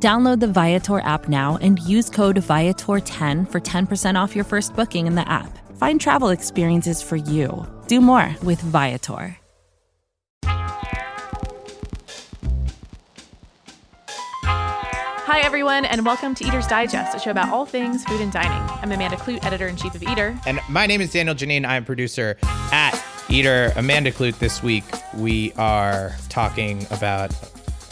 Download the Viator app now and use code Viator10 for 10% off your first booking in the app. Find travel experiences for you. Do more with Viator. Hi, everyone, and welcome to Eater's Digest, a show about all things food and dining. I'm Amanda Kludt, editor in chief of Eater. And my name is Daniel Geneen. I'm producer at Eater. Amanda Kludt. This week we are talking about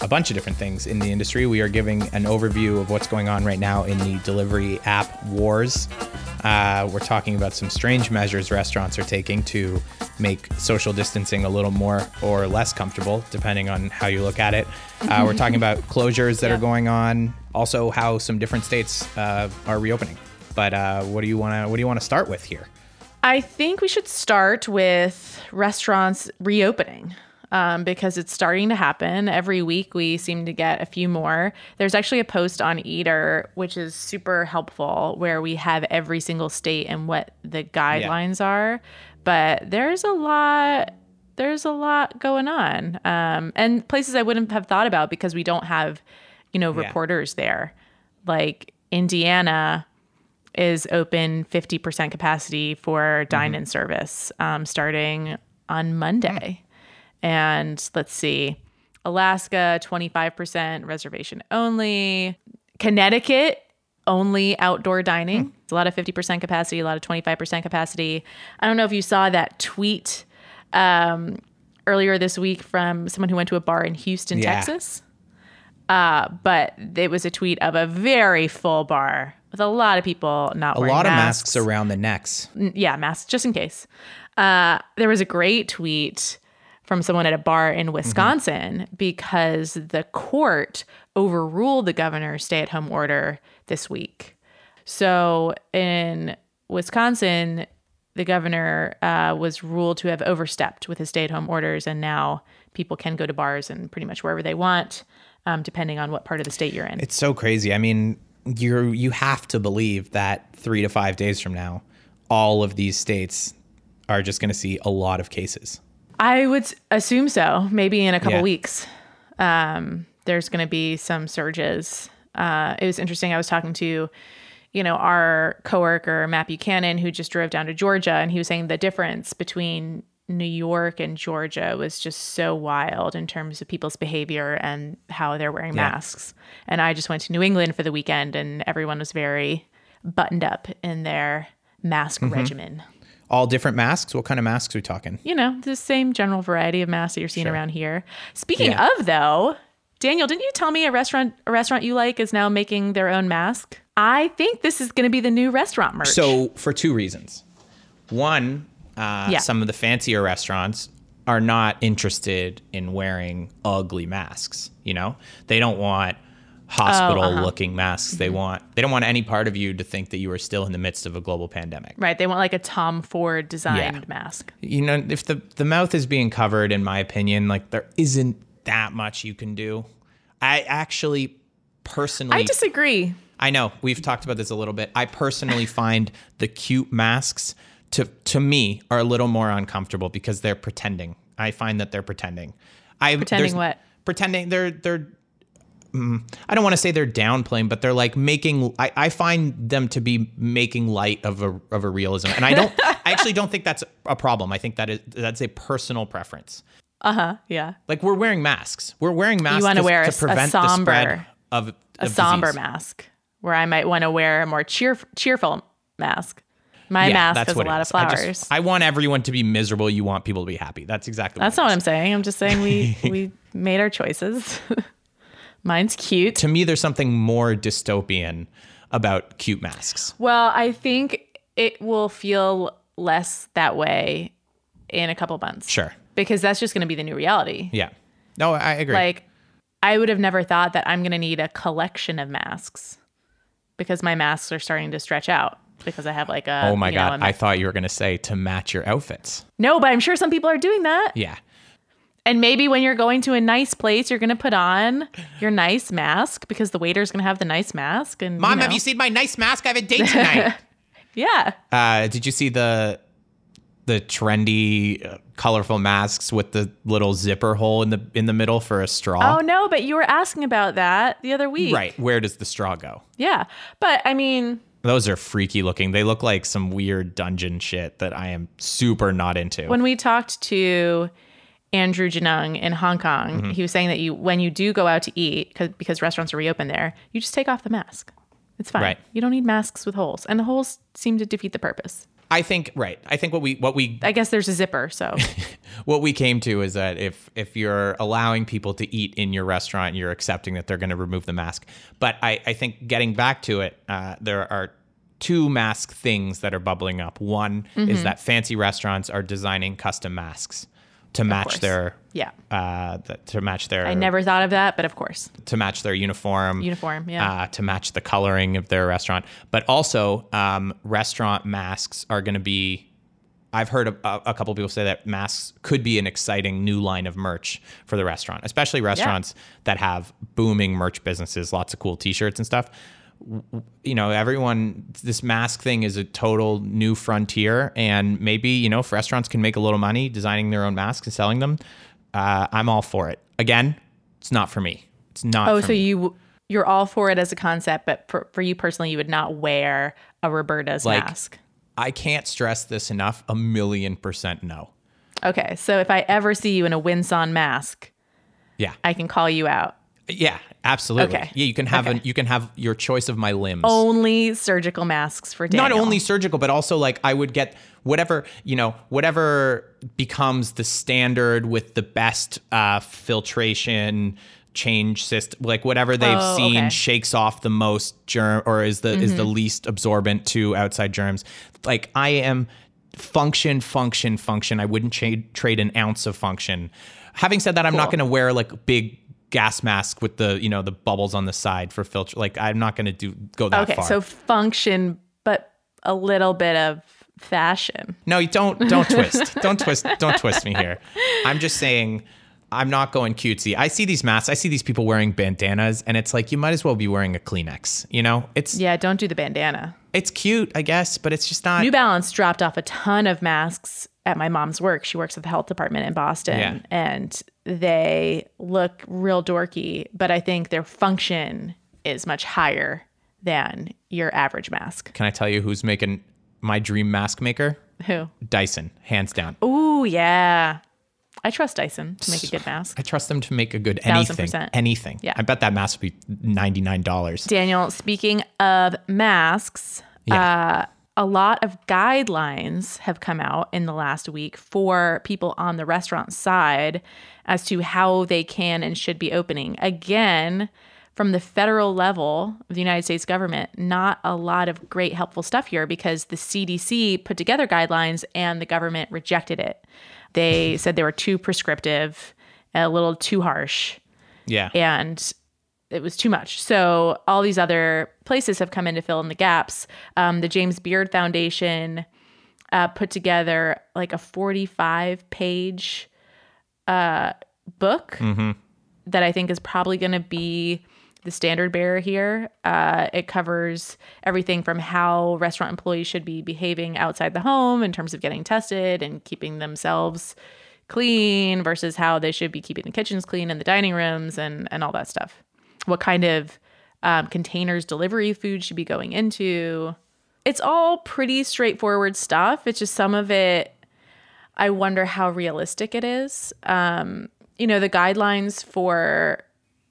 a bunch of different things in the industry. We are giving an overview of what's going on right now in the delivery app wars. Uh, we're talking about some strange measures restaurants are taking to make social distancing a little more or less comfortable, depending on how you look at it. Uh, we're talking about closures that Yeah. are going on, also how some different states uh, are reopening. But uh, what do you want to what do you want to start with here? I think we should start with restaurants reopening. Um, because it's starting to happen. Every week we seem to get a few more. There's actually a post on Eater, which is super helpful, where we have every single state and what the guidelines are. But there's a lot there's a lot going on um, and places i wouldn't have thought about because we don't have you know Yeah. reporters there like indiana is open 50% capacity for dine-in service um, starting on monday and let's see alaska 25% reservation only connecticut only outdoor dining it's a lot of 50% capacity a lot of 25% capacity i don't know if you saw that tweet um, earlier this week from someone who went to a bar in houston Yeah. texas uh, but it was a tweet of a very full bar with a lot of people not A wearing lot of masks. masks around the necks. Yeah, masks just in case. Uh, there was a great tweet from someone at a bar in Wisconsin because the court overruled the governor's stay-at-home order this week. So in Wisconsin, the governor uh, was ruled to have overstepped with his stay-at-home orders, and now people can go to bars and pretty much wherever they want, um, depending on what part of the state you're in. It's so crazy. I mean, you're you have to believe that three to five days from now, all of these states are just going to see a lot of cases. I would assume so. Maybe in a couple Yeah. weeks, um, there's going to be some surges. Uh, it was interesting. I was talking to, you know, our coworker Matt Buchanan, who just drove down to Georgia, and he was saying the difference between New York and Georgia was just so wild in terms of people's behavior and how they're wearing Yeah. masks. And I just went to New England for the weekend, and everyone was very buttoned up in their mask Mm-hmm. regimen. All different masks. What kind of masks are we talking? you know, the same general variety of masks that you're seeing Sure. around here. Speaking Yeah. of though, Daniel, didn't you tell me a restaurant a restaurant you like is now making their own mask? I think this is going to be the new restaurant merch. So for two reasons. One, uh, Yeah. some of the fancier restaurants are not interested in wearing ugly masks. You know, they don't want hospital uh-huh. looking masks. They want they don't want any part of you to think that you are still in the midst of a global pandemic. right, they want like a Tom Ford designed Yeah. mask. you know, if the the mouth is being covered, in my opinion, like there isn't that much you can do. I actually personally, I disagree. I know we've talked about this a little bit. I personally find the cute masks to to me are a little more uncomfortable because they're pretending. I find that they're pretending. I Pretending what? Pretending they're they're. Mm, I don't want to say they're downplaying, but they're like making. I, I find them to be making light of a of a realism, and I don't. I actually don't think that's a problem. I think that is that's a personal preference. Uh huh. Yeah. Like we're wearing masks. We're wearing masks. You wanna to, wear to a a prevent the somber- spread of A of somber disease. mask where I might want to wear a more cheer- cheerful mask. My Yeah, mask has a lot of is. I just- flowers. I, want everyone to be miserable. You want people to be happy. That's exactly. That's what not what I'm saying. I'm just saying we we made our choices. Mine's cute. To me, there's something more dystopian about cute masks. Well, I think it will feel less that way in a couple months. Sure. Because that's just going to be the new reality. Yeah. No, I agree. Like, I would have never thought that I'm going to need a collection of masks because my masks are starting to stretch out. because I have like a. Oh my you know, god! I thought you were gonna say to match your outfits. no, but I'm sure some people are doing that. Yeah. And maybe when you're going to a nice place, you're going to put on your nice mask because the waiter's going to have the nice mask. And Mom, you have you seen my nice mask? I have a date tonight. Yeah. uh, did you see the the trendy, uh, colorful masks with the little zipper hole in the in the middle for a straw? Oh no, but you were asking about that the other week. Right. Where does the straw go? Yeah. But I mean, Those are freaky looking. They look like some weird dungeon shit that I am super not into. when we talked to Andrew Janung in Hong Kong, Mm-hmm. he was saying that you when you do go out to eat cause, because restaurants are reopened there, you just take off the mask. It's fine. Right. You don't need masks with holes, and the holes seem to defeat the purpose. I think right. I think what we what we I guess there's a zipper, so what we came to is that if if you're allowing people to eat in your restaurant, you're accepting that they're going to remove the mask. But I, I think getting back to it, uh, there are two mask things that are bubbling up. One Mm-hmm. is that fancy restaurants are designing custom masks to match course. their yeah. uh, th- to match their I never thought of that, but of course, to match their uniform, Uniform, yeah. uh, to match the coloring of their restaurant. But also, um, restaurant masks are going to be. I've heard a, a couple people say that masks could be an exciting new line of merch for the restaurant, especially restaurants that have booming merch businesses, lots of cool T-shirts and stuff. You know, everyone. This mask thing is a total new frontier, and maybe you know, if restaurants can make a little money designing their own masks and selling them, uh, I'm all for it. Again, it's not for me. It's not. Oh, for so me. you you're all for it as a concept, but for, for you personally, you would not wear a Roberta's Like- mask. I can't stress this enough. A million percent no. Okay, so if I ever see you in a Winson mask, Yeah, I can call you out. yeah, absolutely. Okay. Yeah, you can have Okay. an you can have your choice of my limbs. Only surgical masks for Daniel. Not only surgical, but also like I would get whatever you know, whatever becomes the standard with the best uh, filtration change system, like whatever they've Oh, seen okay. shakes off the most germ or is the is the Mm-hmm. least absorbent to outside germs. Like I am function, function, function. I wouldn't trade trade an ounce of function. Having said that, I'm not going to wear like big gas mask with the you know the bubbles on the side for filter. Like I'm not going to do go that Okay, far. so function, but a little bit of fashion. No, you don't don't twist. Don't twist don't twist me here. I'm just saying I'm not going cutesy. I see these masks, I see these people wearing bandanas and it's like you might as well be wearing a Kleenex, you know? It's Yeah, don't do the bandana. it's cute, I guess, but it's just not New Balance dropped off a ton of masks at my mom's work. She works at the health department in Boston, Yeah. and they look real dorky, but I think their function is much higher than your average mask. Can I tell you who's making my dream mask maker? Who? Dyson, hands down. Ooh, yeah. I trust Dyson to make a good mask. I trust them to make a good anything. percent. Anything. Yeah. I bet that mask would be $99. Daniel, speaking of masks, Yeah. uh, a lot of guidelines have come out in the last week for people on the restaurant side as to how they can and should be opening. Again, from the federal level of the United States government, not a lot of great helpful stuff here because the CDC put together guidelines and the government rejected it. They said they were too prescriptive, a little too harsh Yeah. and it was too much. So all these other places have come in to fill in the gaps. Um, the James Beard Foundation uh, put together like a 45 page uh, book that I think is probably going to be the standard bearer here. Uh, it covers everything from how restaurant employees should be behaving outside the home in terms of getting tested and keeping themselves clean versus how they should be keeping the kitchens clean and the dining rooms and, and all that stuff. What kind of um, containers delivery food should be going into. It's all pretty straightforward stuff. It's just some of it, I wonder how realistic it is. Um, you know, the guidelines for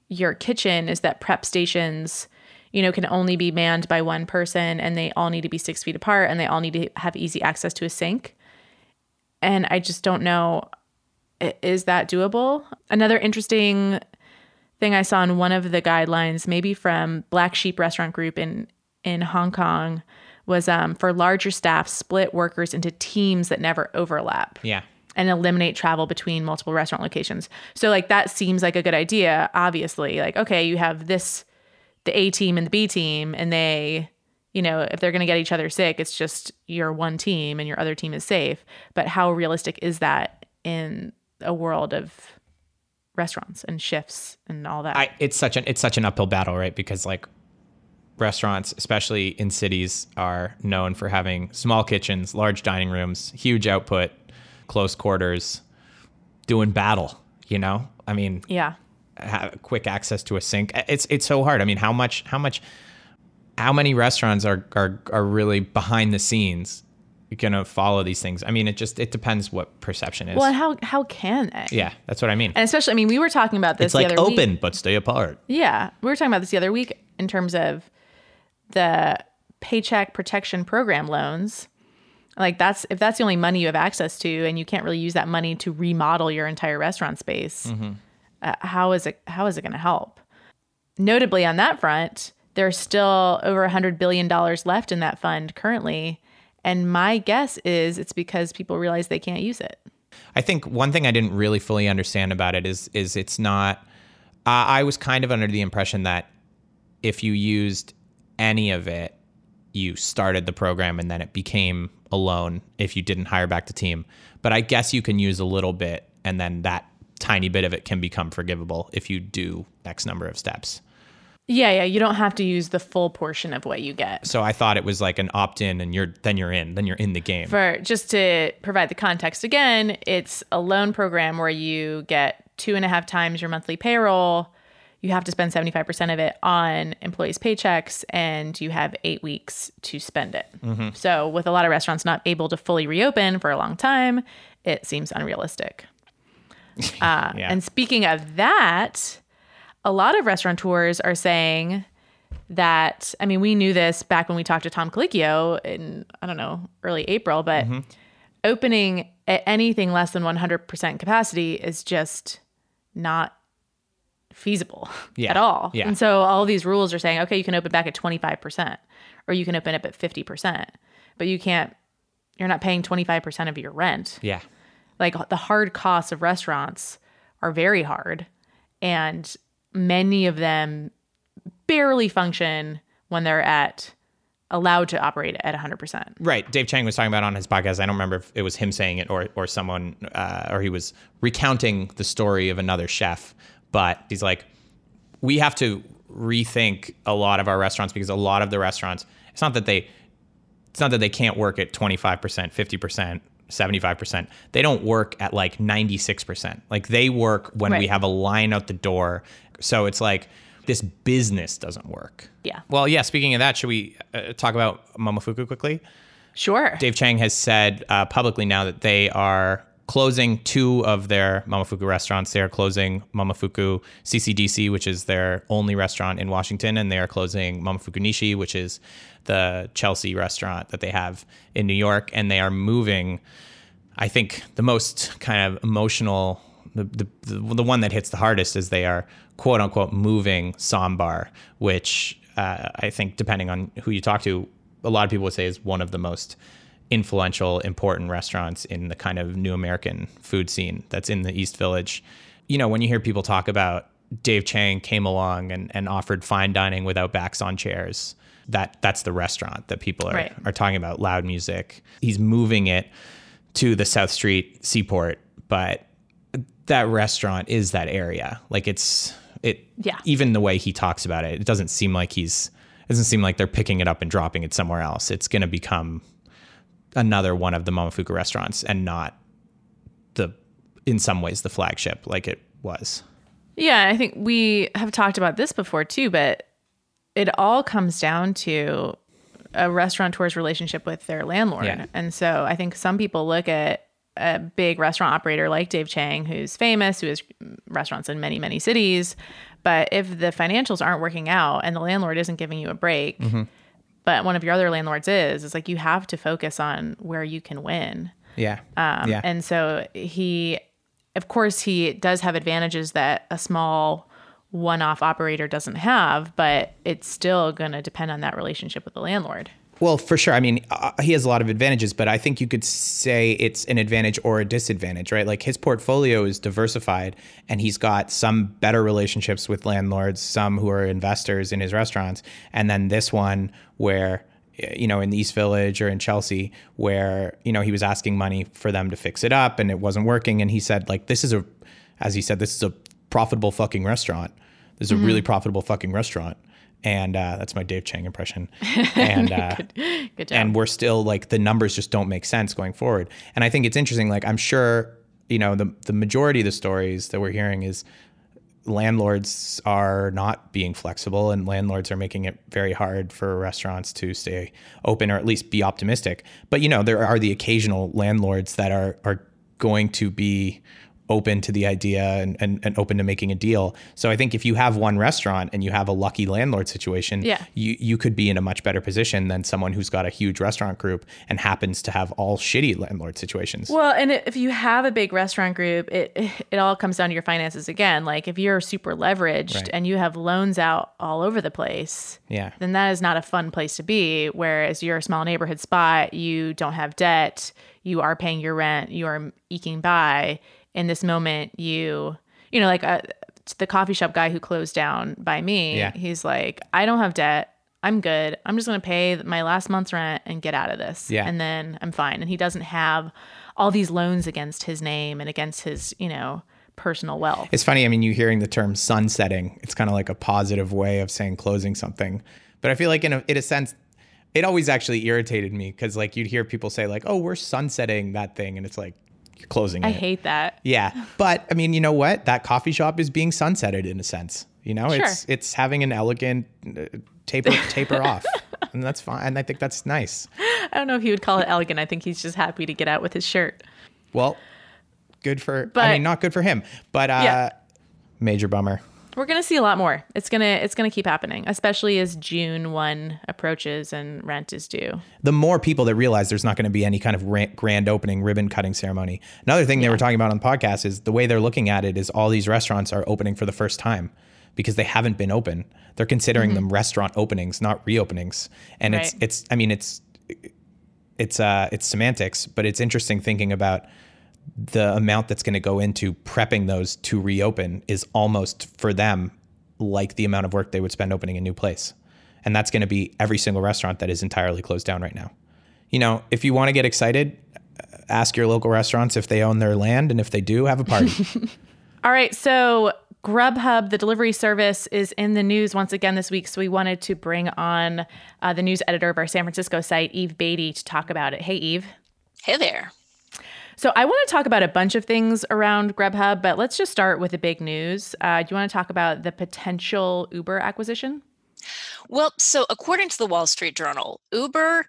your kitchen is that prep stations, you know, can only be manned by one person and they all need to be six feet apart and they all need to have easy access to a sink. And I just don't know, is that doable? Another interesting thing I saw in one of the guidelines, maybe from Black Sheep Restaurant Group in in Hong Kong, was um, for larger staff, split workers into teams that never overlap Yeah. and eliminate travel between multiple restaurant locations. So like that seems like a good idea, obviously. Like okay, you have this the A team and the B team and they you know, if they're going to get each other sick, it's just your one team and your other team is safe. But how realistic is that in a world of restaurants and shifts and all that? I, it's such an it's such an uphill battle, right? Because like restaurants, especially in cities, are known for having small kitchens, large dining rooms, huge output, close quarters, doing battle. You know, I mean, yeah. have quick access to a sink. It's it's so hard. I mean, how much how much how many restaurants are are are really behind the scenes gonna follow these things? I mean, it just it depends what perception is. Well, how how can they? yeah, that's what I mean. And especially, I mean, we were talking about this It's the like other open week. but stay apart. Yeah, we were talking about this the other week in terms of the paycheck protection program loans. Like that's if that's the only money you have access to, and you can't really use that money to remodel your entire restaurant space. Uh, how is it? How is it going to help? Notably, on that front, there's still over a hundred billion dollars left in that fund currently, and my guess is it's because people realize they can't use it. I think one thing I didn't really fully understand about it is is it's not. Uh, I was kind of under the impression that if you used any of it, you started the program and then it became a loan if you didn't hire back the team. But I guess you can use a little bit and then that tiny bit of it can become forgivable if you do X number of steps. Yeah, yeah, you don't have to use the full portion of what you get. So I thought it was like an opt in and you're then you're in, then you're in the game. For just to provide the context again, it's a loan program where you get two and a half times your monthly payroll. You have to spend 75% of it on employees' paychecks, and you have eight weeks to spend it. So, with a lot of restaurants not able to fully reopen for a long time, it seems unrealistic. Uh, Yeah. And speaking of that, a lot of restaurateurs are saying that I mean, we knew this back when we talked to Tom Colicchio in I don't know early April, but Mm-hmm. opening at anything less than 100% capacity is just not feasible Yeah. at all. Yeah. And so all these rules are saying, okay, you can open back at 25% or you can open up at 50%, but you can't. You're not paying 25% of your rent yeah. like the hard costs of restaurants are very hard and many of them barely function when they're at allowed to operate at 100% Right. Dave Chang was talking about on his podcast. I don't remember if it was him saying it or or someone uh, or he was recounting the story of another chef. But he's like, we have to rethink a lot of our restaurants because a lot of the restaurants. It's not that they. It's not that they can't work at twenty five percent, fifty percent. 75%. They don't work at like 96%. Like they work when we have a line out the door. So it's like this business doesn't work. Yeah. Well, yeah, speaking of that, should we uh, talk about Momofuku quickly? sure Dave Chang has said uh, publicly now that they are closing two of their Momofuku restaurants. They are closing Momofuku CCDC, which is their only restaurant in Washington, and they are closing Momofuku Nishi, which is the Chelsea restaurant that they have in New York. And they are moving, I think, the most kind of emotional, the, the, the, the one that hits the hardest is they are quote unquote moving Ssäm Bar, which uh, I think, depending on who you talk to, a lot of people would say is one of the most influential, important restaurants in the kind of new American food scene that's in the East Village. You know, when you hear people talk about Dave Chang came along and, and offered fine dining without backs on chairs, that that's the restaurant that people are, Right. are talking about, loud music. He's moving it to the South Street Seaport, but that restaurant is that area. Like it's it Yeah. even the way he talks about it, it doesn't seem like he's it doesn't seem like they're picking it up and dropping it somewhere else. It's gonna become another one of the Momofuku restaurants and not the in some ways the flagship like it was. Yeah, I think we have talked about this before too, but it all comes down to a restaurateur's relationship with their landlord. Yeah. And so I think some people look at a big restaurant operator like Dave Chang, who's famous, who has restaurants in many, many cities. But if the financials aren't working out and the landlord isn't giving you a break, mm-hmm. But one of your other landlords is, it's like you have to focus on where you can win. Yeah. Um, yeah. And so he, of course, he does have advantages that a small one off operator doesn't have, but it's still going to depend on that relationship with the landlord. Well, for sure. I mean, uh, he has a lot of advantages, but I think you could say it's an advantage or a disadvantage, right? Like his portfolio is diversified and he's got some better relationships with landlords, some who are investors in his restaurants. And then this one where you know, in the East Village or in Chelsea, where you know he was asking money for them to fix it up and it wasn't working, and he said like, "This is a," as he said, "This is a profitable fucking restaurant. This is a really profitable fucking restaurant." And uh, that's my Dave Chang impression. And uh, good, good job. and we're still like the numbers just don't make sense going forward. And I think it's interesting. Like I'm sure you know the the majority of the stories that we're hearing is landlords are not being flexible and landlords are making it very hard for restaurants to stay open or at least be optimistic. But you know there are the occasional landlords that are are going to be open to the idea and, and, and open to making a deal. So I think if you have one restaurant and you have a lucky landlord situation, Yeah. you, you could be in a much better position than someone who's got a huge restaurant group and happens to have all shitty landlord situations. Well, and if you have a big restaurant group, it it all comes down to your finances again. Like if you're super leveraged Right. and you have loans out all over the place, yeah. then that is not a fun place to be. Whereas you're a small neighborhood spot, you don't have debt, you are paying your rent, you are eking by. In this moment, you, you know, like uh, the coffee shop guy who closed down by me, Yeah. he's like, I don't have debt. I'm good. I'm just going to pay my last month's rent and get out of this. Yeah. And then I'm fine. And he doesn't have all these loans against his name and against his, you know, personal wealth. It's funny. I mean, you hearing the term sunsetting, it's kind of like a positive way of saying closing something. But I feel like in a, in a sense, it always actually irritated me because like you'd hear people say like, oh, we're sunsetting that thing. And it's like, you're closing I it. hate that. Yeah, but I mean, you know what? That coffee shop is being sunsetted in a sense. You know, it's Sure. it's having an elegant uh, taper taper off, and that's fine. And I think that's nice. I don't know if he would call it elegant. I think he's just happy to get out with his shirt. Well, good for. but, I mean, not good for him, but uh, Yeah. major bummer. We're gonna see a lot more. It's gonna it's gonna keep happening, especially as June one approaches and rent is due. The more people that realize there's not going to be any kind of ra- grand opening ribbon cutting ceremony. Another thing they were talking about on the podcast is the way they're looking at it is all these restaurants are opening for the first time because they haven't been open. They're considering them restaurant openings, not reopenings. And it's it's I mean it's it's uh it's semantics, but it's interesting thinking about the amount that's going to go into prepping those to reopen is almost for them like the amount of work they would spend opening a new place. And that's going to be every single restaurant that is entirely closed down right now. You know, if you want to get excited, uh, ask your local restaurants if they own their land and if they do, have a party. All right, so Grubhub, the delivery service, is in the news once again this week. So we wanted to bring on uh, the news editor of our San Francisco site, Eve Batey, to talk about it. Hey, Eve. Hey there. So I want to talk about a bunch of things around Grubhub, but let's just start with the big news. Uh, do you want to talk about the potential Uber acquisition? Well, so according to the Wall Street Journal, Uber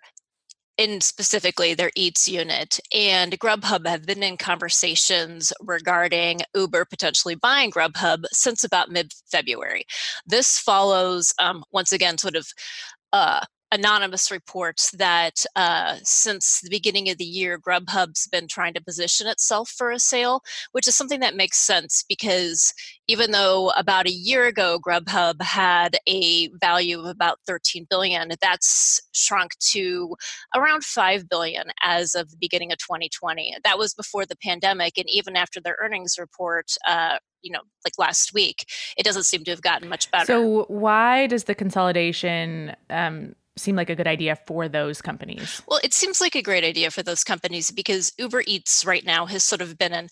in specifically their Eats unit and Grubhub have been in conversations regarding Uber potentially buying Grubhub since about mid February. This follows, um, once again, sort of uh, anonymous reports that uh, since the beginning of the year, Grubhub's been trying to position itself for a sale, which is something that makes sense because even though about a year ago Grubhub had a value of about 13 billion, that's shrunk to around 5 billion as of the beginning of 2020. That was before the pandemic, and even after their earnings report, uh, you know, like last week, it doesn't seem to have gotten much better. So why does the consolidation um, seem like a good idea for those companies? Well, it seems like a great idea for those companies because Uber Eats right now has sort of been an,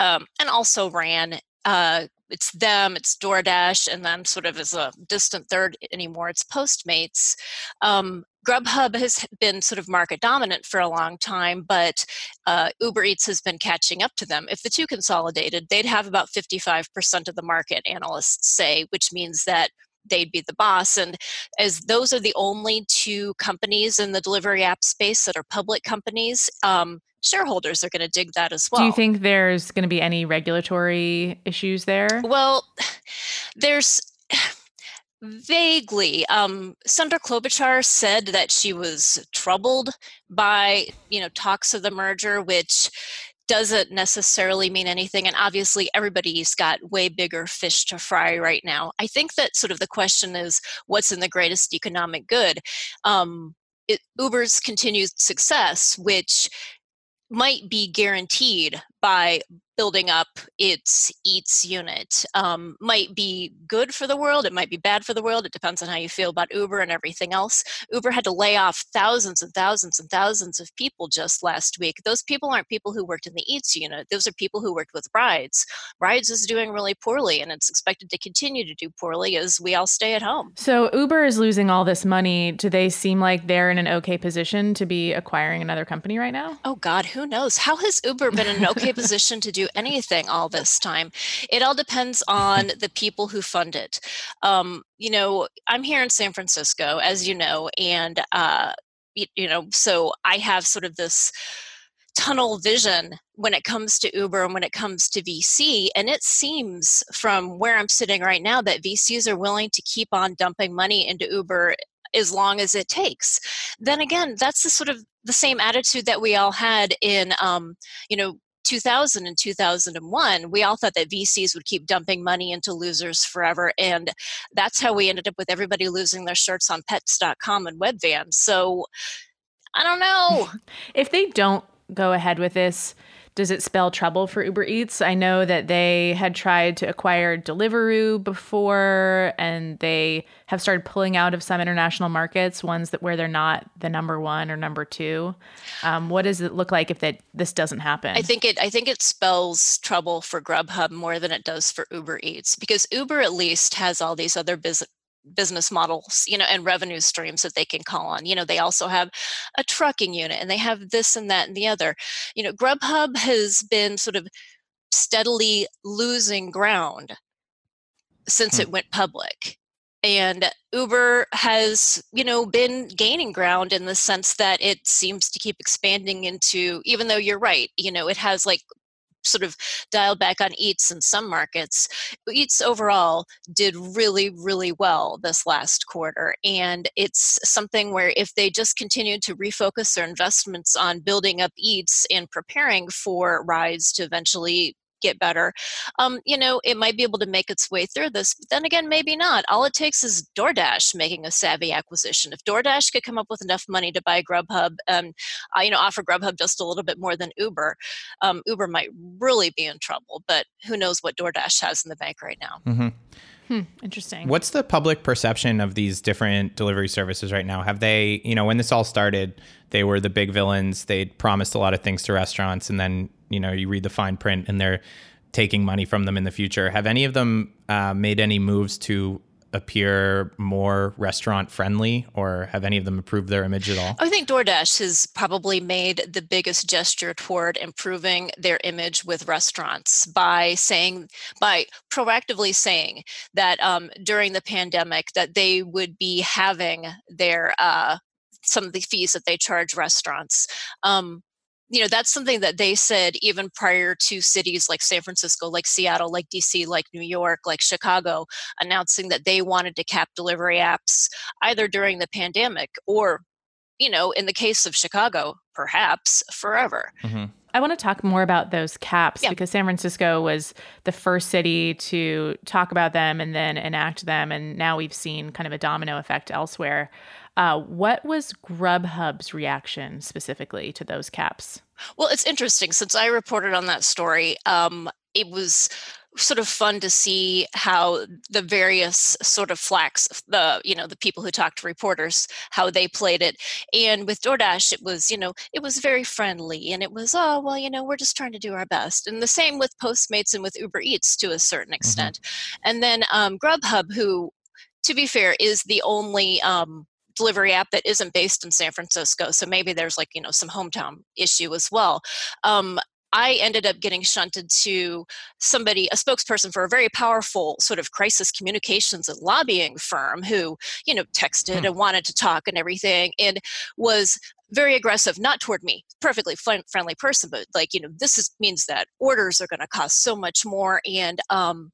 um, and also ran. Uh, it's them, it's DoorDash, and then sort of as a distant third anymore, it's Postmates. Um, Grubhub has been sort of market dominant for a long time, but uh, Uber Eats has been catching up to them. If the two consolidated, they'd have about 55% of the market, analysts say, which means that they'd be the boss. And as those are the only two companies in the delivery app space that are public companies, um, shareholders are going to dig that as well. Do you think there's going to be any regulatory issues there? Well, there's vaguely. Um, Senator Klobuchar said that she was troubled by you know talks of the merger, which doesn't necessarily mean anything. And obviously, everybody's got way bigger fish to fry right now. I think that sort of the question is what's in the greatest economic good? Um, it, Uber's continued success, which might be guaranteed by building up its eats unit um, might be good for the world it might be bad for the world it depends on how you feel about uber and everything else. Uber had to lay off thousands and thousands and thousands of people just last week. Those people aren't people who worked in the eats unit those are people who worked with rides. Rides is doing really poorly and it's expected to continue to do poorly as we all stay at home. So uber is losing all this money. Do they seem like they're in an okay position to be acquiring another company right now? Oh god who knows? How has uber been in an okay position to do do anything all this time. It all depends on the people who fund it. Um, you know, I'm here in San Francisco, as you know, and uh, you, you know, so I have sort of this tunnel vision when it comes to Uber and when it comes to VC. And it seems from where I'm sitting right now that VCs are willing to keep on dumping money into Uber as long as it takes. Then again, that's the sort of the same attitude that we all had in, um, you know, 2000 and 2001, we all thought that VCs would keep dumping money into losers forever. And that's how we ended up with everybody losing their shirts on pets.com and Webvan. So I don't know. if they don't go ahead with this, does it spell trouble for Uber Eats? I know that they had tried to acquire Deliveroo before, and they have started pulling out of some international markets, ones that where they're not the number one or number two. Um, what does it look like if that this doesn't happen? I think it. I think it spells trouble for Grubhub more than it does for Uber Eats because Uber at least has all these other business business models you know and revenue streams that they can call on you know they also have a trucking unit and they have this and that and the other you know grubhub has been sort of steadily losing ground since hmm. it went public and uber has you know been gaining ground in the sense that it seems to keep expanding into even though you're right you know it has like sort of dialed back on eats in some markets eats overall did really really well this last quarter and it's something where if they just continue to refocus their investments on building up eats and preparing for rides to eventually get better, um, you know, it might be able to make its way through this. But then again, maybe not. All it takes is DoorDash making a savvy acquisition. If DoorDash could come up with enough money to buy Grubhub, and uh, you know, offer Grubhub just a little bit more than Uber, um, Uber might really be in trouble. But who knows what DoorDash has in the bank right now? Mm-hmm. Hmm, interesting. What's the public perception of these different delivery services right now? Have they, you know, when this all started, they were the big villains. They'd promised a lot of things to restaurants, and then you know you read the fine print, and they're taking money from them in the future. Have any of them uh, made any moves to appear more restaurant friendly or have any of them improved their image at all? I think DoorDash has probably made the biggest gesture toward improving their image with restaurants by saying, by proactively saying that um, during the pandemic that they would be having their uh, some of the fees that they charge restaurants. Um, you know that's something that they said even prior to cities like san francisco like seattle like dc like new york like chicago announcing that they wanted to cap delivery apps either during the pandemic or you know in the case of chicago perhaps forever mm-hmm. I want to talk more about those caps yeah. because San Francisco was the first city to talk about them and then enact them. And now we've seen kind of a domino effect elsewhere. Uh, what was Grubhub's reaction specifically to those caps? Well, it's interesting. Since I reported on that story, um, it was sort of fun to see how the various sort of flacks the you know the people who talked to reporters how they played it and with DoorDash it was you know it was very friendly and it was oh well you know we're just trying to do our best and the same with Postmates and with Uber Eats to a certain mm-hmm. extent mm-hmm. and then um, Grubhub who to be fair is the only um, delivery app that isn't based in San Francisco. So maybe there's like, you know, some hometown issue as well. Um, I ended up getting shunted to somebody, a spokesperson for a very powerful sort of crisis communications and lobbying firm who, you know, texted hmm. and wanted to talk and everything and was very aggressive, not toward me, perfectly friendly person, but like, you know, this is, means that orders are going to cost so much more. And, um,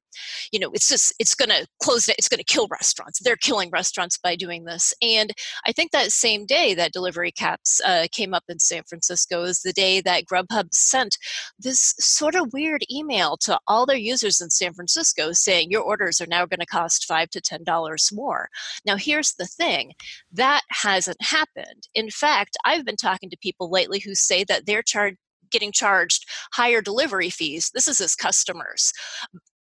you know, it's just, it's going to close, it's going to kill restaurants. They're killing restaurants by doing this. And I think that same day that delivery caps uh, came up in San Francisco is the day that Grubhub sent this sort of weird email to all their users in San Francisco saying your orders are now going to cost five to ten dollars more. Now, here's the thing that hasn't happened. In fact, I've been talking to people lately who say that they're charged getting charged higher delivery fees. This is as customers.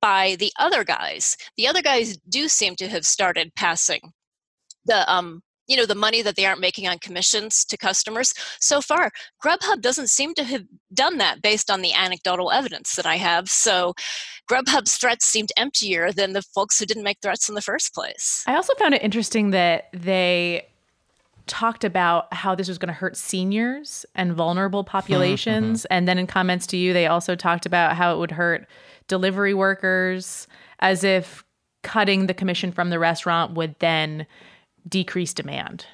By the other guys, the other guys do seem to have started passing the um, you know the money that they aren't making on commissions to customers. So far grubhub doesn't seem to have done that based on the anecdotal evidence that i have. So grubhub's threats seemed emptier than the folks who didn't make threats in the first place. I also found it interesting that they talked about how this was going to hurt seniors and vulnerable mm-hmm, populations mm-hmm. and then in comments to you they also talked about how it would hurt delivery workers as if cutting the commission from the restaurant would then decrease demand.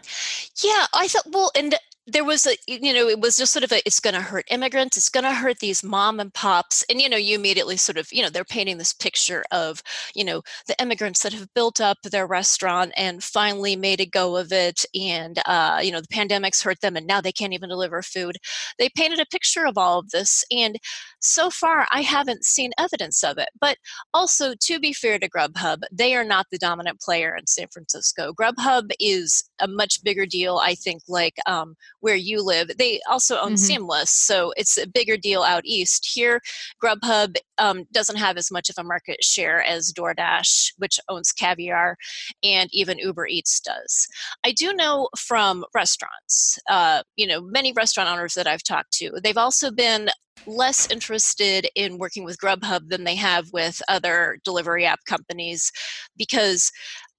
Yeah, I thought, well, and there was a you know it was just sort of a it's going to hurt immigrants it's going to hurt these mom and pops and you know you immediately sort of you know they're painting this picture of you know the immigrants that have built up their restaurant and finally made a go of it and uh, you know the pandemic's hurt them and now they can't even deliver food. They painted a picture of all of this and so far i haven't seen evidence of it but also to be fair to grubhub they are not the dominant player in san francisco. Grubhub is a much bigger deal i think like um, where you live. They also own mm-hmm. Seamless, so it's a bigger deal out east. Here, Grubhub um, doesn't have as much of a market share as DoorDash, which owns Caviar, and even Uber Eats does. I do know from restaurants, uh, you know, many restaurant owners that I've talked to, they've also been less interested in working with Grubhub than they have with other delivery app companies because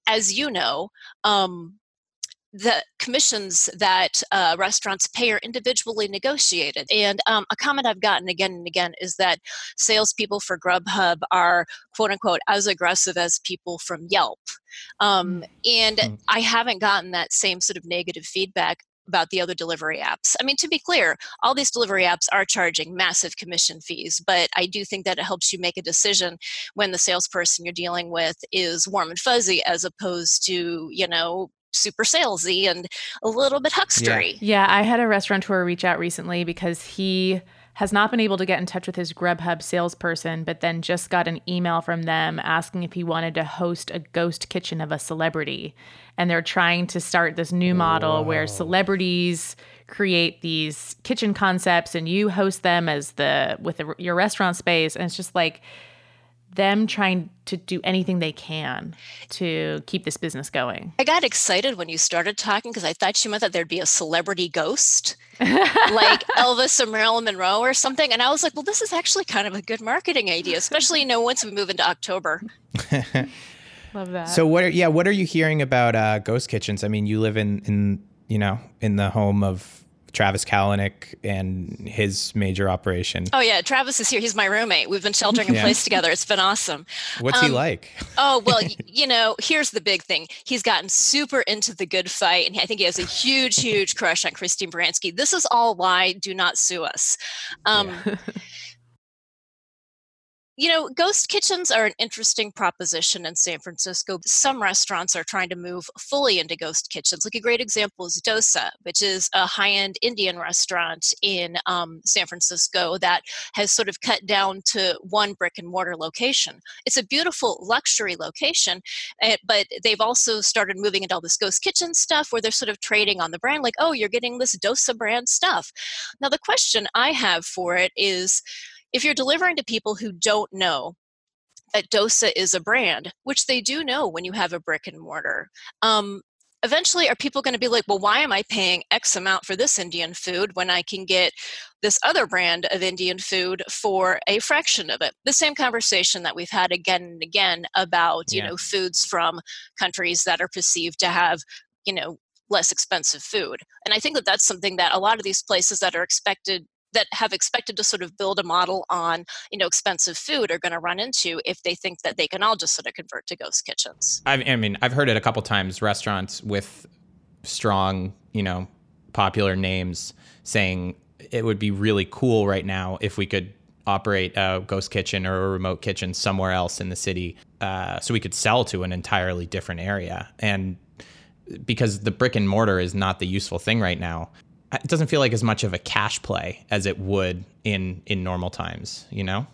as you know, um, the commissions that uh, restaurants pay are individually negotiated. And um, a comment I've gotten again and again is that salespeople for Grubhub are quote unquote as aggressive as people from Yelp. Um, mm. and mm. I haven't gotten that same sort of negative feedback about the other delivery apps. I mean, to be clear, all these delivery apps are charging massive commission fees, but I do think that it helps you make a decision when the salesperson you're dealing with is warm and fuzzy as opposed to, you know, super salesy and a little bit huckstery. Yeah. yeah, I had a restaurateur reach out recently because he has not been able to get in touch with his Grubhub salesperson, but then just got an email from them asking if he wanted to host a ghost kitchen of a celebrity. And they're trying to start this new model Whoa. where celebrities create these kitchen concepts and you host them as the with the, your restaurant space and it's just like them trying to do anything they can to keep this business going. I got excited when you started talking because I thought you meant that there'd be a celebrity ghost, like Elvis or Marilyn Monroe or something. And I was like, well, this is actually kind of a good marketing idea, especially you know once we move into October. Love that. So what are yeah, what are you hearing about uh, ghost kitchens? I mean, you live in in you know in the home of Travis Kalanick and his major operation. Oh yeah, Travis is here. He's my roommate. We've been sheltering in yeah. place together. It's been awesome. What's um, he like? oh well, you know, here's the big thing. He's gotten super into the good fight, and I think he has a huge, huge crush on Christine Baranski. This is all why do not sue us. Um, yeah. You know, ghost kitchens are an interesting proposition in San Francisco. Some restaurants are trying to move fully into ghost kitchens. Like a great example is Dosa, which is a high end Indian restaurant in um, San Francisco that has sort of cut down to one brick and mortar location. It's a beautiful luxury location, eh, but they've also started moving into all this ghost kitchen stuff where they're sort of trading on the brand, like, oh, you're getting this Dosa brand stuff. Now, the question I have for it is, if you're delivering to people who don't know that dosa is a brand which they do know when you have a brick and mortar um, eventually are people going to be like well why am i paying x amount for this indian food when i can get this other brand of indian food for a fraction of it the same conversation that we've had again and again about yeah. you know foods from countries that are perceived to have you know less expensive food and i think that that's something that a lot of these places that are expected that have expected to sort of build a model on you know expensive food are going to run into if they think that they can all just sort of convert to ghost kitchens. I mean i've heard it a couple times restaurants with strong you know popular names saying it would be really cool right now if we could operate a ghost kitchen or a remote kitchen somewhere else in the city uh, so we could sell to an entirely different area. And because the brick and mortar is not the useful thing right now it doesn't feel like as much of a cash play as it would in in normal times, you know?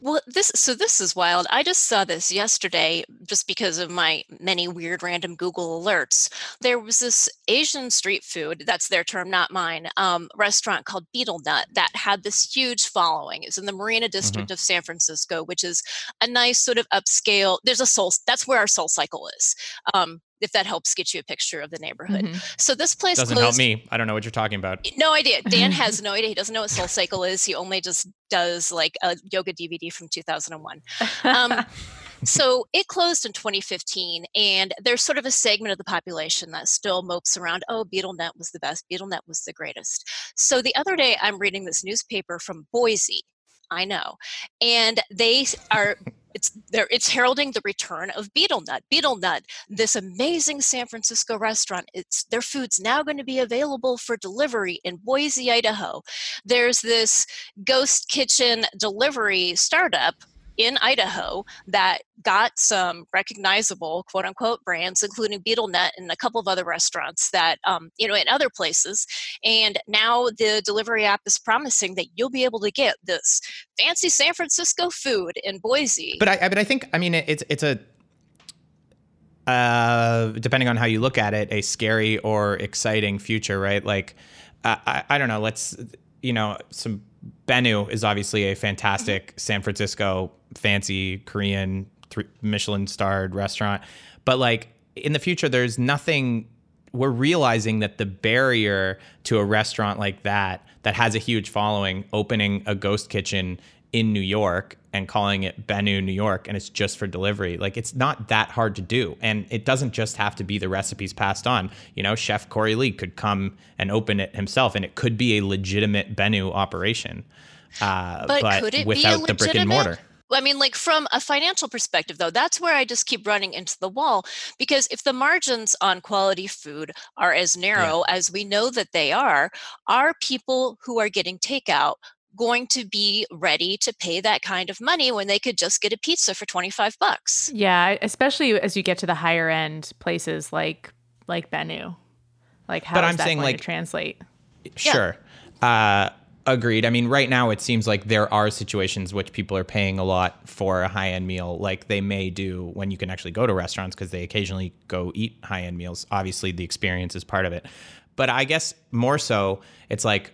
Well, this so this is wild. I just saw this yesterday just because of my many weird random Google alerts. There was this Asian street food, that's their term, not mine, um, restaurant called Betelnut that had this huge following. It's in the Marina District mm-hmm. of San Francisco, which is a nice sort of upscale. There's a soul, that's where our soul cycle is. Um, if that helps get you a picture of the neighborhood. Mm-hmm. So this place doesn't closed. help me. I don't know what you're talking about. No idea. Dan has no idea. He doesn't know what Soul Cycle is. He only just does like a yoga DVD from 2001. Um, so it closed in 2015, and there's sort of a segment of the population that still mopes around. Oh, Betelnut was the best. Betelnut was the greatest. So the other day, I'm reading this newspaper from Boise. I know, and they are it's there it's heralding the return of Betelnut. Beetle Nut, this amazing San Francisco restaurant. It's their food's now going to be available for delivery in Boise, Idaho. There's this ghost kitchen delivery startup in Idaho that got some recognizable quote unquote brands, including Betelnut and a couple of other restaurants that, um, you know, in other places. And now the delivery app is promising that you'll be able to get this fancy San Francisco food in Boise. But I, but I think, I mean, it's, it's a, uh, depending on how you look at it, a scary or exciting future, right? Like, I, I don't know. Let's, you know, some Benu is obviously a fantastic mm-hmm. San Francisco fancy Korean th- Michelin starred restaurant. But like in the future, there's nothing. We're realizing that the barrier to a restaurant like that, that has a huge following, opening a ghost kitchen in New York and calling it Benu New York and it's just for delivery. Like it's not that hard to do. And it doesn't just have to be the recipes passed on. You know, Chef Corey Lee could come and open it himself and it could be a legitimate Benu operation. Uh, but, but could it without be the brick and mortar. I mean, like from a financial perspective, though, that's where I just keep running into the wall because if the margins on quality food are as narrow yeah. as we know that they are, are people who are getting takeout going to be ready to pay that kind of money when they could just get a pizza for 25 bucks. Yeah, especially as you get to the higher end places like like Benu. Like how but I'm saying like translate? Sure. Yeah. Uh agreed. I mean, right now it seems like there are situations which people are paying a lot for a high-end meal like they may do when you can actually go to restaurants because they occasionally go eat high-end meals. Obviously, the experience is part of it. But I guess more so, it's like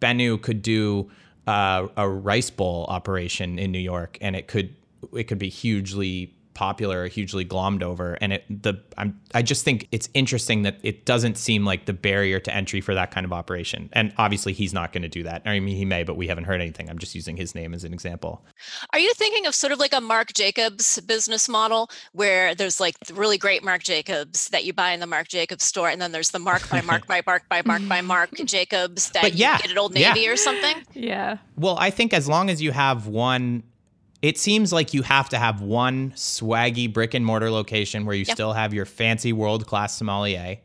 Benu could do uh, a rice bowl operation in New York, and it could it could be hugely popular, hugely glommed over, and it the I'm I just think it's interesting that it doesn't seem like the barrier to entry for that kind of operation. And obviously, he's not going to do that. I mean, he may, but we haven't heard anything. I'm just using his name as an example. Are you thinking of sort of like a Marc Jacobs business model where there's like really great Marc Jacobs that you buy in the Marc Jacobs store, and then there's the Mark by Mark by Mark by Mark by Mark Jacobs that yeah, you get at Old Navy yeah. or something? Yeah. Well, I think as long as you have one it seems like you have to have one swaggy brick and mortar location where you yep. still have your fancy world class sommelier,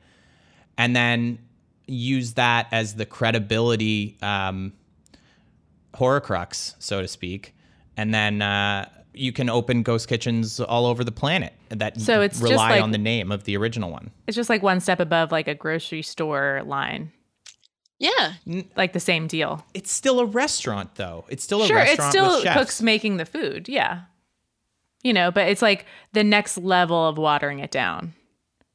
and then use that as the credibility um, horcrux, so to speak, and then uh, you can open ghost kitchens all over the planet that so it's rely like, on the name of the original one. It's just like one step above like a grocery store line. Yeah. Like the same deal. It's still a restaurant though. It's still a sure, restaurant. Sure, it's still cooks making the food. Yeah. You know, but it's like the next level of watering it down.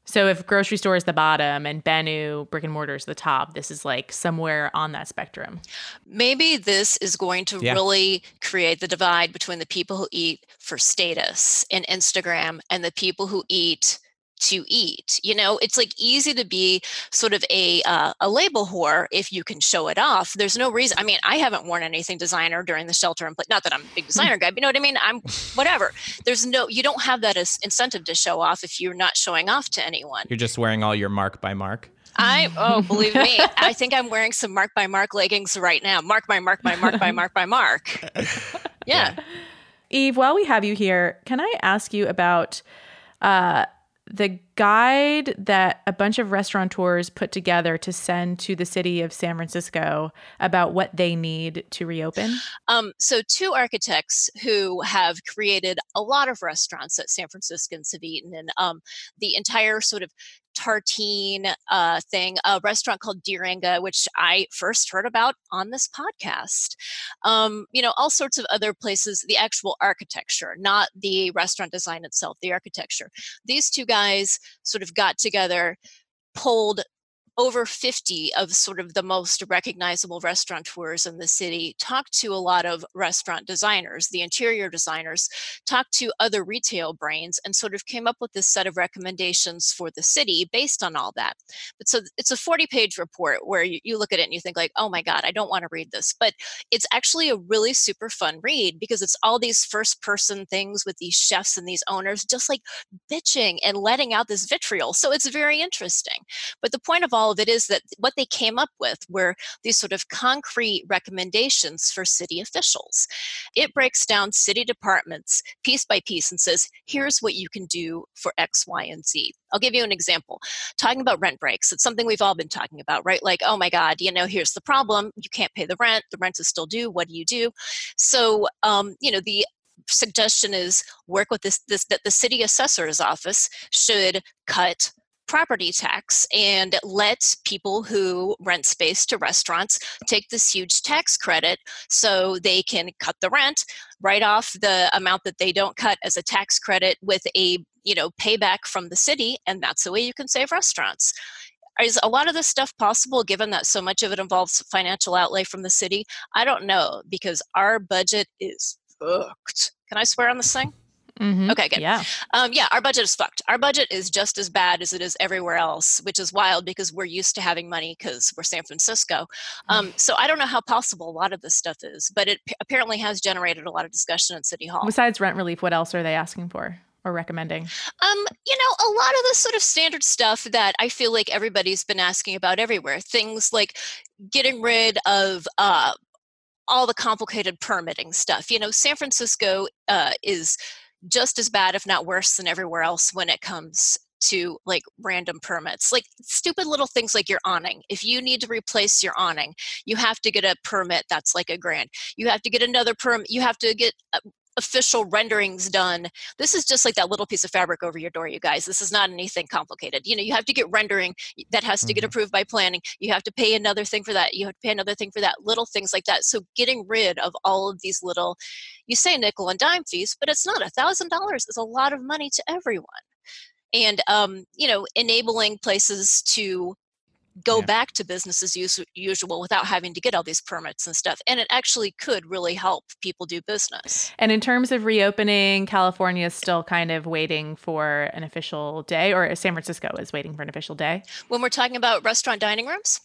So if grocery store is the bottom and Benu brick and mortar is the top, this is like somewhere on that spectrum. Maybe this is going to yeah. really create the divide between the people who eat for status and Instagram and the people who eat to eat you know? It's like easy to be sort of a uh, a label whore if you can show it off. There's no reason i mean i haven't worn anything designer during the shelter and not that i'm a big designer guy but you know what i mean? I'm whatever. There's no you don't have that as incentive to show off if you're not showing off to anyone. You're just wearing all your mark by mark? I oh believe me, I think I'm wearing some Mark by Mark leggings right now. Mark by Mark by Mark by Mark by Mark. Yeah. Eve, while we have you here, can I ask you about uh, the guide that a bunch of restaurateurs put together to send to the city of San Francisco about what they need to reopen? Um, so, two architects who have created a lot of restaurants that San Franciscans have eaten, and um, the entire sort of tartine uh, thing, a restaurant called Diringa, which I first heard about on this podcast. Um, you know, all sorts of other places, the actual architecture, not the restaurant design itself, the architecture. These two guys sort of got together pulled over 50 of sort of the most recognizable restaurateurs in the city, talked to a lot of restaurant designers, the interior designers, talked to other retail brains, and sort of came up with this set of recommendations for the city based on all that. But so it's a 40 page report where you, you look at it and you think like, oh my God, I don't want to read this. But it's actually a really super fun read because it's all these first person things with these chefs and these owners just like bitching and letting out this vitriol. So it's very interesting. But the point of all all of it is that what they came up with were these sort of concrete recommendations for city officials. It breaks down city departments piece by piece and says, here's what you can do for X, Y, and Z. I'll give you an example. Talking about rent breaks, it's something we've all been talking about, right? Like, oh my God, you know, here's the problem. You can't pay the rent. The rent is still due. What do you do? So, um, you know, the suggestion is work with this, this that the city assessor's office should cut property tax and let people who rent space to restaurants take this huge tax credit so they can cut the rent write off the amount that they don't cut as a tax credit with a you know payback from the city and that's the way you can save restaurants. Is a lot of this stuff possible given that so much of it involves financial outlay from the city? I don't know because our budget is fucked. Can i swear on this thing Mm-hmm. Okay, good. Yeah. Um, yeah, our budget is fucked. Our budget is just as bad as it is everywhere else, which is wild because we're used to having money because we're San Francisco. Um, so I don't know how possible a lot of this stuff is, but it p- apparently has generated a lot of discussion at City Hall. Besides rent relief, what else are they asking for? Or recommending? Um, you know, a lot of the sort of standard stuff that I feel like everybody's been asking about everywhere. Things like getting rid of uh, all the complicated permitting stuff. You know, San Francisco uh, is just as bad, if not worse, than everywhere else when it comes to like random permits. Like stupid little things like your awning. If you need to replace your awning you have to get a permit that's like a grand you have to get another permit you have to get uh, official renderings done. This is just like that little piece of fabric over your door, you guys. This is not anything complicated. You know, you have to get rendering that has to get mm-hmm. approved by planning. You have to pay another thing for that. You have to pay another thing for that. Little things like that. So getting rid of all of these little, you say nickel and dime fees, but it's not. A thousand dollars is a lot of money to everyone. And um, you know, enabling places to go yeah. back to business as usual without having to get all these permits and stuff. And it actually could really help people do business. And in terms of reopening, California is still kind of waiting for an official day, or San Francisco is waiting for an official day. When we're talking about restaurant dining rooms,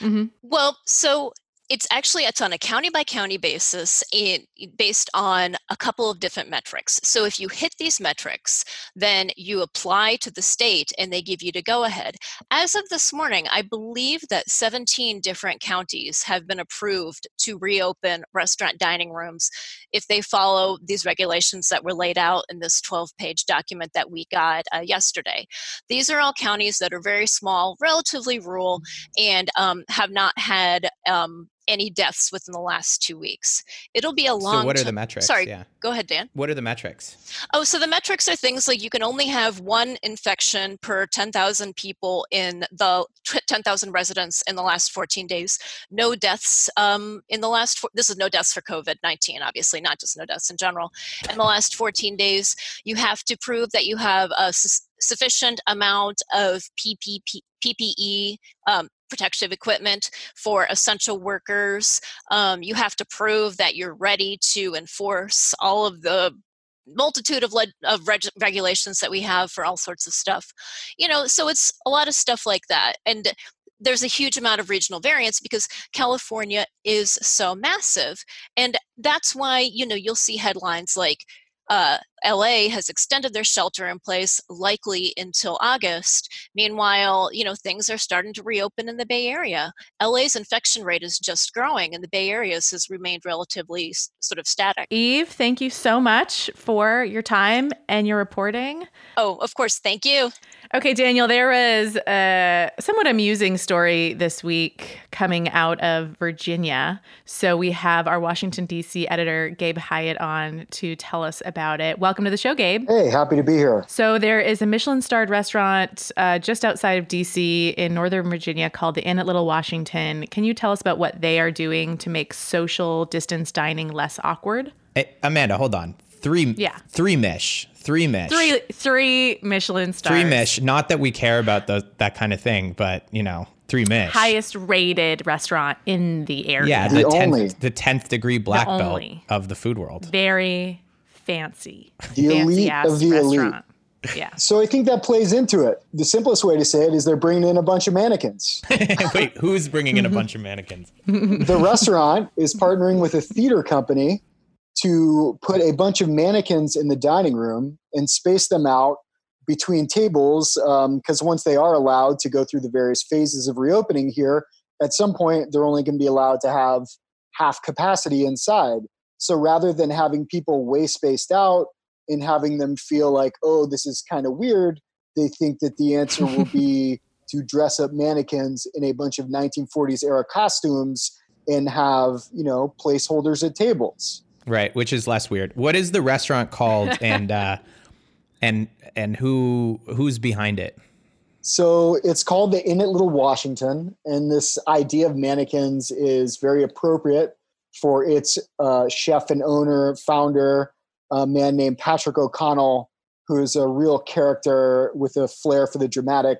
mm-hmm. well, so it's actually it's on a county by county basis in, based on a couple of different metrics. So if you hit these metrics then you apply to the state and they give you to go ahead. As of this morning i believe that 17 different counties have been approved to reopen restaurant dining rooms if they follow these regulations that were laid out in this 12 page document that we got uh, yesterday. These are all counties that are very small relatively rural and um, have not had um, any deaths within the last two weeks. It'll be a long. So what are the metrics? Sorry, yeah. go ahead, Dan. What are the metrics? Oh, so the metrics are things like you can only have one infection per 10,000 people in the 10,000 residents in the last 14 days. No deaths um, in the last. This is no deaths for COVID 19, obviously, not just no deaths in general. In the last 14 days, you have to prove that you have a sufficient amount of PPP, PPE um, protective equipment for essential workers. Um, you have to prove that you're ready to enforce all of the multitude of, of reg- regulations that we have for all sorts of stuff. You know, so it's a lot of stuff like that. And there's a huge amount of regional variance because California is so massive. And that's why, you know, you'll see headlines like, uh, LA has extended their shelter in place likely until August. Meanwhile, you know, things are starting to reopen in the Bay Area. LA's infection rate is just growing and the Bay Area has remained relatively sort of static. Eve, thank you so much for your time and your reporting. Oh, of course. Thank you. Okay, Daniel, there was a somewhat amusing story this week coming out of Virginia. So we have our Washington, D.C. editor, Gabe Hiatt, on to tell us about it welcome to the show, Gabe. Hey, happy to be here. So, there is a Michelin starred restaurant uh, just outside of DC in Northern Virginia called the Inn at Little Washington. Can you tell us about what they are doing to make social distance dining less awkward? Hey, Amanda, hold on. Three, Yeah. three mish, three mish, Three, three Michelin stars. three mish. Not that we care about the, that kind of thing, but you know, three mish. Highest rated restaurant in the area. yeah, The the only. tenth, the tenth degree black belt only. of the food world. Very fancy. The fancy elite ass of the elite. Yeah. So I think that plays into it. The simplest way to say it is they're bringing in a bunch of mannequins. Wait, who's bringing in a bunch of mannequins? the restaurant is partnering with a theater company to put a bunch of mannequins in the dining room and space them out between tables um, because once they are allowed to go through the various phases of reopening here at some point they're only going to be allowed to have half capacity inside so rather than having people way spaced out and having them feel like oh this is kind of weird they think that the answer will be to dress up mannequins in a bunch of 1940s era costumes and have you know placeholders at tables Right, which is less weird. What is the restaurant called, and uh, and and who who's behind it? So it's called the Inn at Little Washington, and this idea of mannequins is very appropriate for its uh, chef and owner, founder, a man named Patrick O'Connell, who's a real character with a flair for the dramatic.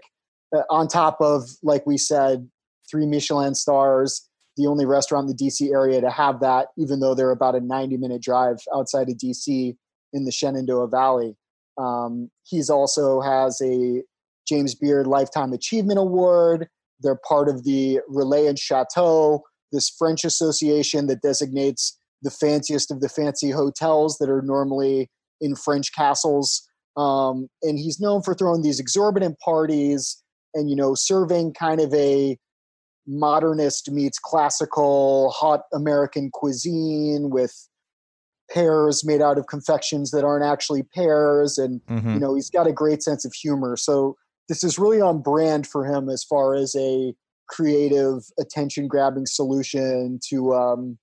Uh, on top of, like we said, three Michelin stars, the only restaurant in the DC area to have that, even though they're about a 90 minute drive outside of DC in the Shenandoah Valley. Um, he's also has a James Beard Lifetime Achievement Award. They're part of the Relais and Chateau, this French association that designates the fanciest of the fancy hotels that are normally in French castles. Um, and he's known for throwing these exorbitant parties and, you know, serving kind of a modernist meets classical hot American cuisine with pears made out of confections that aren't actually pears and Mhm. you know he's got a great sense of humor so this is really on brand for him as far as a creative attention grabbing solution to um,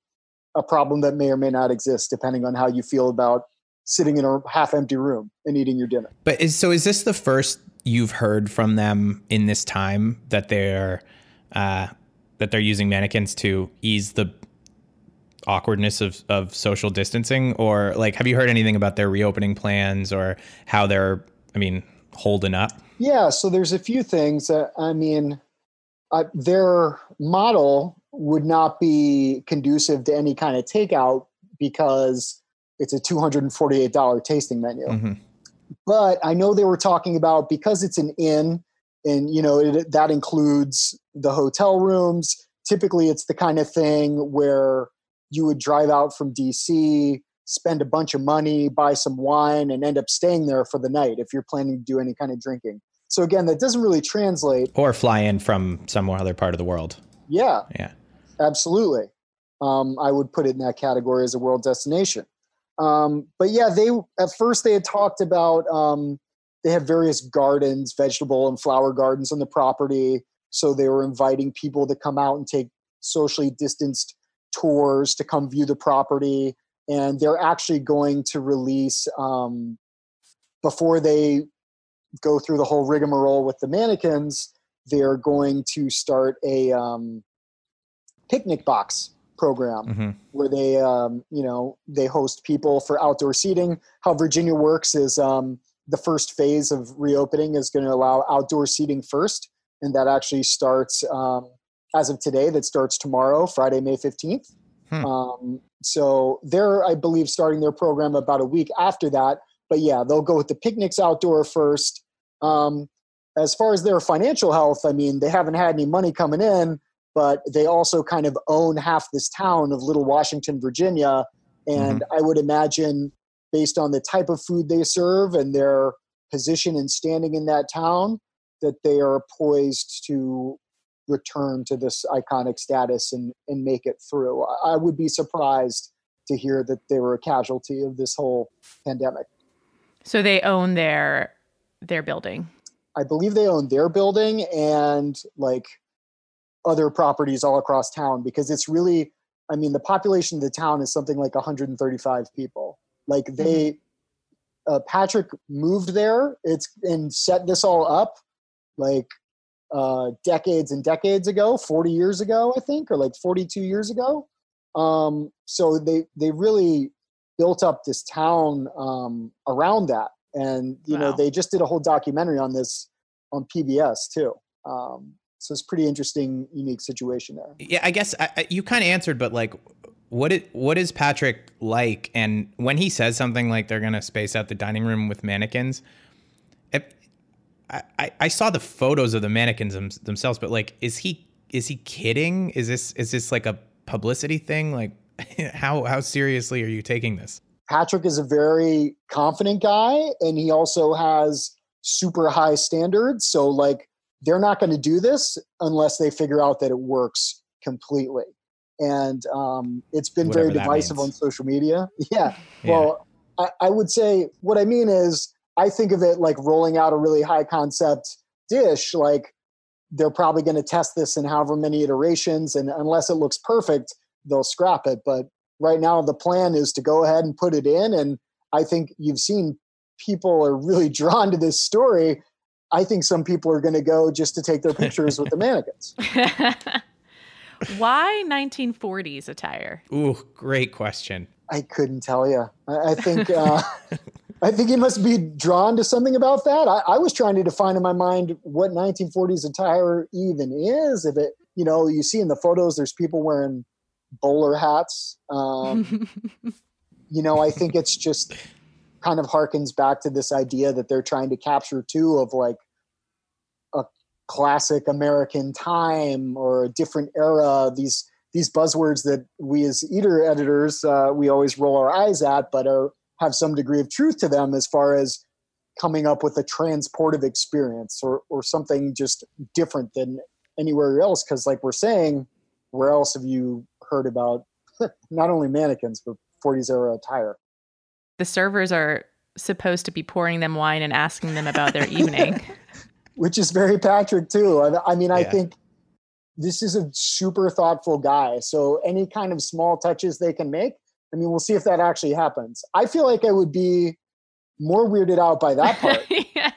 a problem that may or may not exist depending on how you feel about sitting in a half empty room and eating your dinner But is so is this the first you've heard from them in this time that they're uh, that they're using mannequins to ease the awkwardness of, of social distancing or like have you heard anything about their reopening plans or how they're I mean holding up? Yeah, so there's a few things. Uh, I mean, uh, their model would not be conducive to any kind of takeout because it's a $248 tasting menu. Mhm. But I know they were talking about because it's an inn and you know it, that includes the hotel rooms. Typically, it's the kind of thing where you would drive out from DC, spend a bunch of money, buy some wine, and end up staying there for the night if you're planning to do any kind of drinking. So again, that doesn't really translate. Or fly in from some other part of the world. Yeah, Yeah. absolutely. Um, I would put it in that category as a world destination. Um, but yeah, they at first they had talked about um, they have various gardens, vegetable and flower gardens on the property. So they were inviting people to come out and take socially distanced tours to come view the property. And they're actually going to release um, before they go through the whole rigmarole with the mannequins. They're going to start a um, picnic box program Mhm. where they um, you know they host people for outdoor seating how virginia works is um, the first phase of reopening is going to allow outdoor seating first and that actually starts um, as of today that starts tomorrow friday may 15th Hmm. um, so they're i believe starting their program about a week after that but yeah they'll go with the picnics outdoor first um, as far as their financial health i mean they haven't had any money coming in but they also kind of own half this town of Little Washington, Virginia. And I would imagine, based on the type of food they serve and their position and standing in that town, that they are poised to return to this iconic status and, and make it through. I would be surprised to hear that they were a casualty of this whole pandemic. So they own their their building. I believe they own their building and like other properties all across town because it's really I mean the population of the town is something like 135 people. Like they uh, Patrick moved there. It's and set this all up like uh, decades and decades ago, 40 years ago, I think, or like 42 years ago. Um, so they they really built up this town um, around that, and you wow. know they just did a whole documentary on this on PBS too. Um, so it's pretty interesting, unique situation there. Yeah, I guess I, I, you kind of answered, but like, what it what is Patrick like? And when he says something like they're gonna space out the dining room with mannequins, if, I, I saw the photos of the mannequins them, themselves, but like, is he is he kidding? Is this is this like a publicity thing? Like, how how seriously are you taking this? Patrick is a very confident guy, and he also has super high standards. So like they're not going to do this unless they figure out that it works completely. And um, it's been Whatever very divisive on social media. Yeah. yeah. Well, I, I would say what I mean is I think of it like rolling out a really high concept dish. Like they're probably going to test this in however many iterations, and unless it looks perfect, they'll scrap it. But right now, the plan is to go ahead and put it in. And I think you've seen people are really drawn to this story. I think some people are going to go just to take their pictures with the mannequins. Why 1940s attire? Ooh, great question. I couldn't tell you. I, I think uh, I think he must be drawn to something about that. I, I, was trying to define in my mind what 1940s attire even is. If it, you know, you see in the photos, there's people wearing bowler hats. Um, you know, I think it's just kind of harkens back to this idea that they're trying to capture too of like a classic American time or a different era. These these buzzwords that we as eater editors uh, we always roll our eyes at, but are have some degree of truth to them as far as coming up with a transportive experience or or something just different than anywhere else. Because like we're saying, where else have you heard about not only mannequins but 40s era attire? the servers are supposed to be pouring them wine and asking them about their evening. Which is very Patrick too. I, I mean, I think this is a super thoughtful guy. So any kind of small touches they can make, I mean, we'll see if that actually happens. I feel like I would be more weirded out by that part. yes.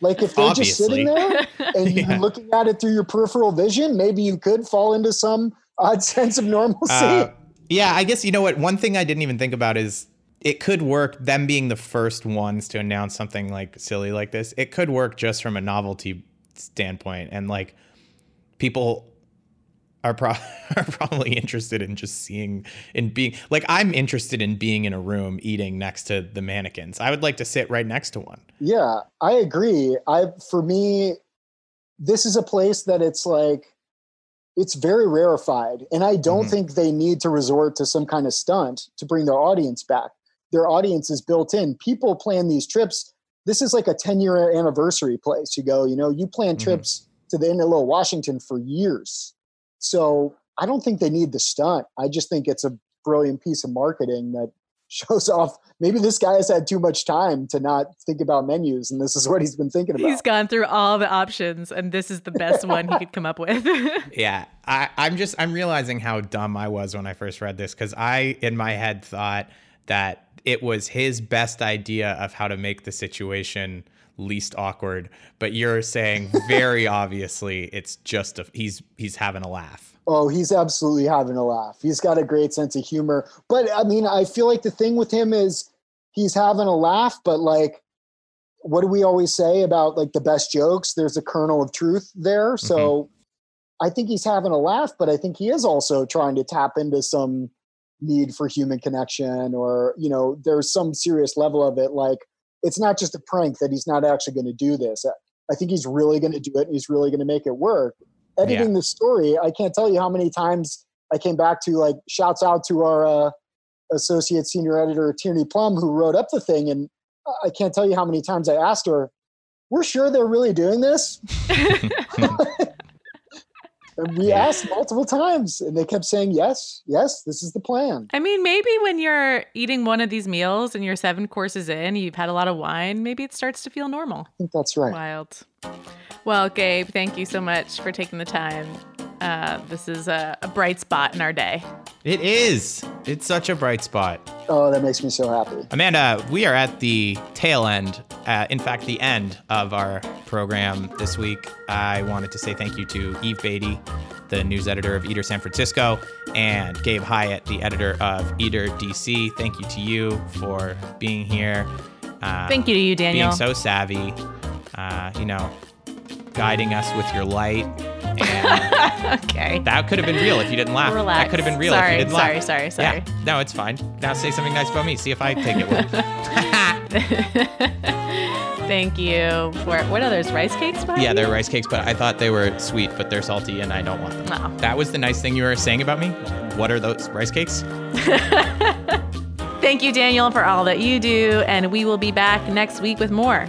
Like if they're Obviously. just sitting there and yeah. you're looking at it through your peripheral vision, maybe you could fall into some odd sense of normalcy. Uh, yeah, I guess you know what. One thing I didn't even think about is it could work. Them being the first ones to announce something like silly like this, it could work just from a novelty standpoint, and like people are, pro- are probably interested in just seeing and being like I'm interested in being in a room eating next to the mannequins. I would like to sit right next to one. Yeah, I agree. I for me, this is a place that it's like it's very rarefied. And I don't mm-hmm. think they need to resort to some kind of stunt to bring their audience back. Their audience is built in. People plan these trips. This is like a 10 year anniversary place. You go, you know, you plan mm-hmm. trips to the little Washington for years. So I don't think they need the stunt. I just think it's a brilliant piece of marketing that shows off maybe this guy has had too much time to not think about menus and this is what he's been thinking about. he's gone through all the options and this is the best one he could come up with. Yeah I, i'm just i'm realizing how dumb i was when i first read this because i in my head thought that it was his best idea of how to make the situation least awkward but you're saying very obviously it's just a, he's he's having a laugh Oh, he's absolutely having a laugh. He's got a great sense of humor. But I mean, I feel like the thing with him is he's having a laugh, but like, what do we always say about like the best jokes? There's a kernel of truth there. So mm-hmm. I think he's having a laugh, but I think he is also trying to tap into some need for human connection or, you know, there's some serious level of it. Like, it's not just a prank that he's not actually going to do this. I think he's really going to do it and he's really going to make it work editing yeah. the story, I can't tell you how many times I came back to like shouts out to our uh, associate senior editor Tierney Plumb who wrote up the thing, and I can't tell you how many times I asked her, "We're sure they're really doing this." And we asked multiple times and they kept saying, yes, yes, this is the plan. I mean, maybe when you're eating one of these meals and you're seven courses in, you've had a lot of wine, maybe it starts to feel normal. I think that's right. Wild. Well, Gabe, thank you so much for taking the time. Uh, this is a, a bright spot in our day. It is. It's such a bright spot. Oh, that makes me so happy. Amanda, we are at the tail end, uh, in fact, the end of our program this week. I wanted to say thank you to Eve Batey, the news editor of Eater San Francisco, and Gabe Hiatt, the editor of Eater DC. Thank you to you for being here. Uh, Thank you to you, Daniel. Being so savvy, uh, you know, guiding us with your light. Okay. that could have been real if you didn't laugh. Relax. That could have been real Sorry, if you didn't sorry, laugh. sorry, sorry. sorry. Yeah. No, it's fine. Now say something nice about me. See if I take it. Thank you for what are those rice cakes? Yeah, they're rice cakes, but I thought they were sweet, but they're salty, and I don't want them. No. That was the nice thing you were saying about me. What are those rice cakes? Thank you, Daniel, for all that you do, and we will be back next week with more.